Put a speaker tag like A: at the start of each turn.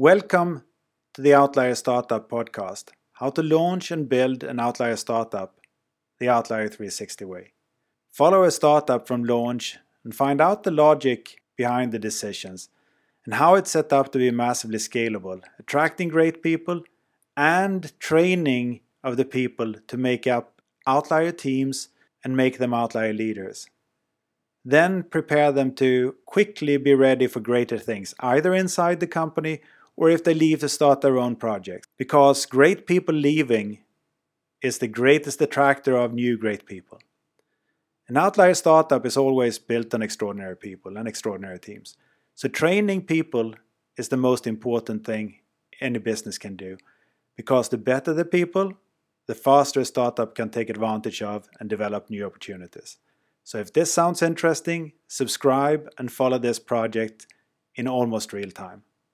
A: Welcome to the Outlier Startup podcast how to launch and build an outlier startup the Outlier 360 way. Follow a startup from launch and find out the logic behind the decisions and how it's set up to be massively scalable, attracting great people and training of the people to make up outlier teams and make them outlier leaders. Then prepare them to quickly be ready for greater things, either inside the company or if they leave to start their own projects. Because great people leaving is the greatest attractor of new great people. An outlier startup is always built on extraordinary people and extraordinary teams. So training people is the most important thing any business can do. Because the better the people, the faster a startup can take advantage of and develop new opportunities. So if this sounds interesting, subscribe and follow this project in almost real time.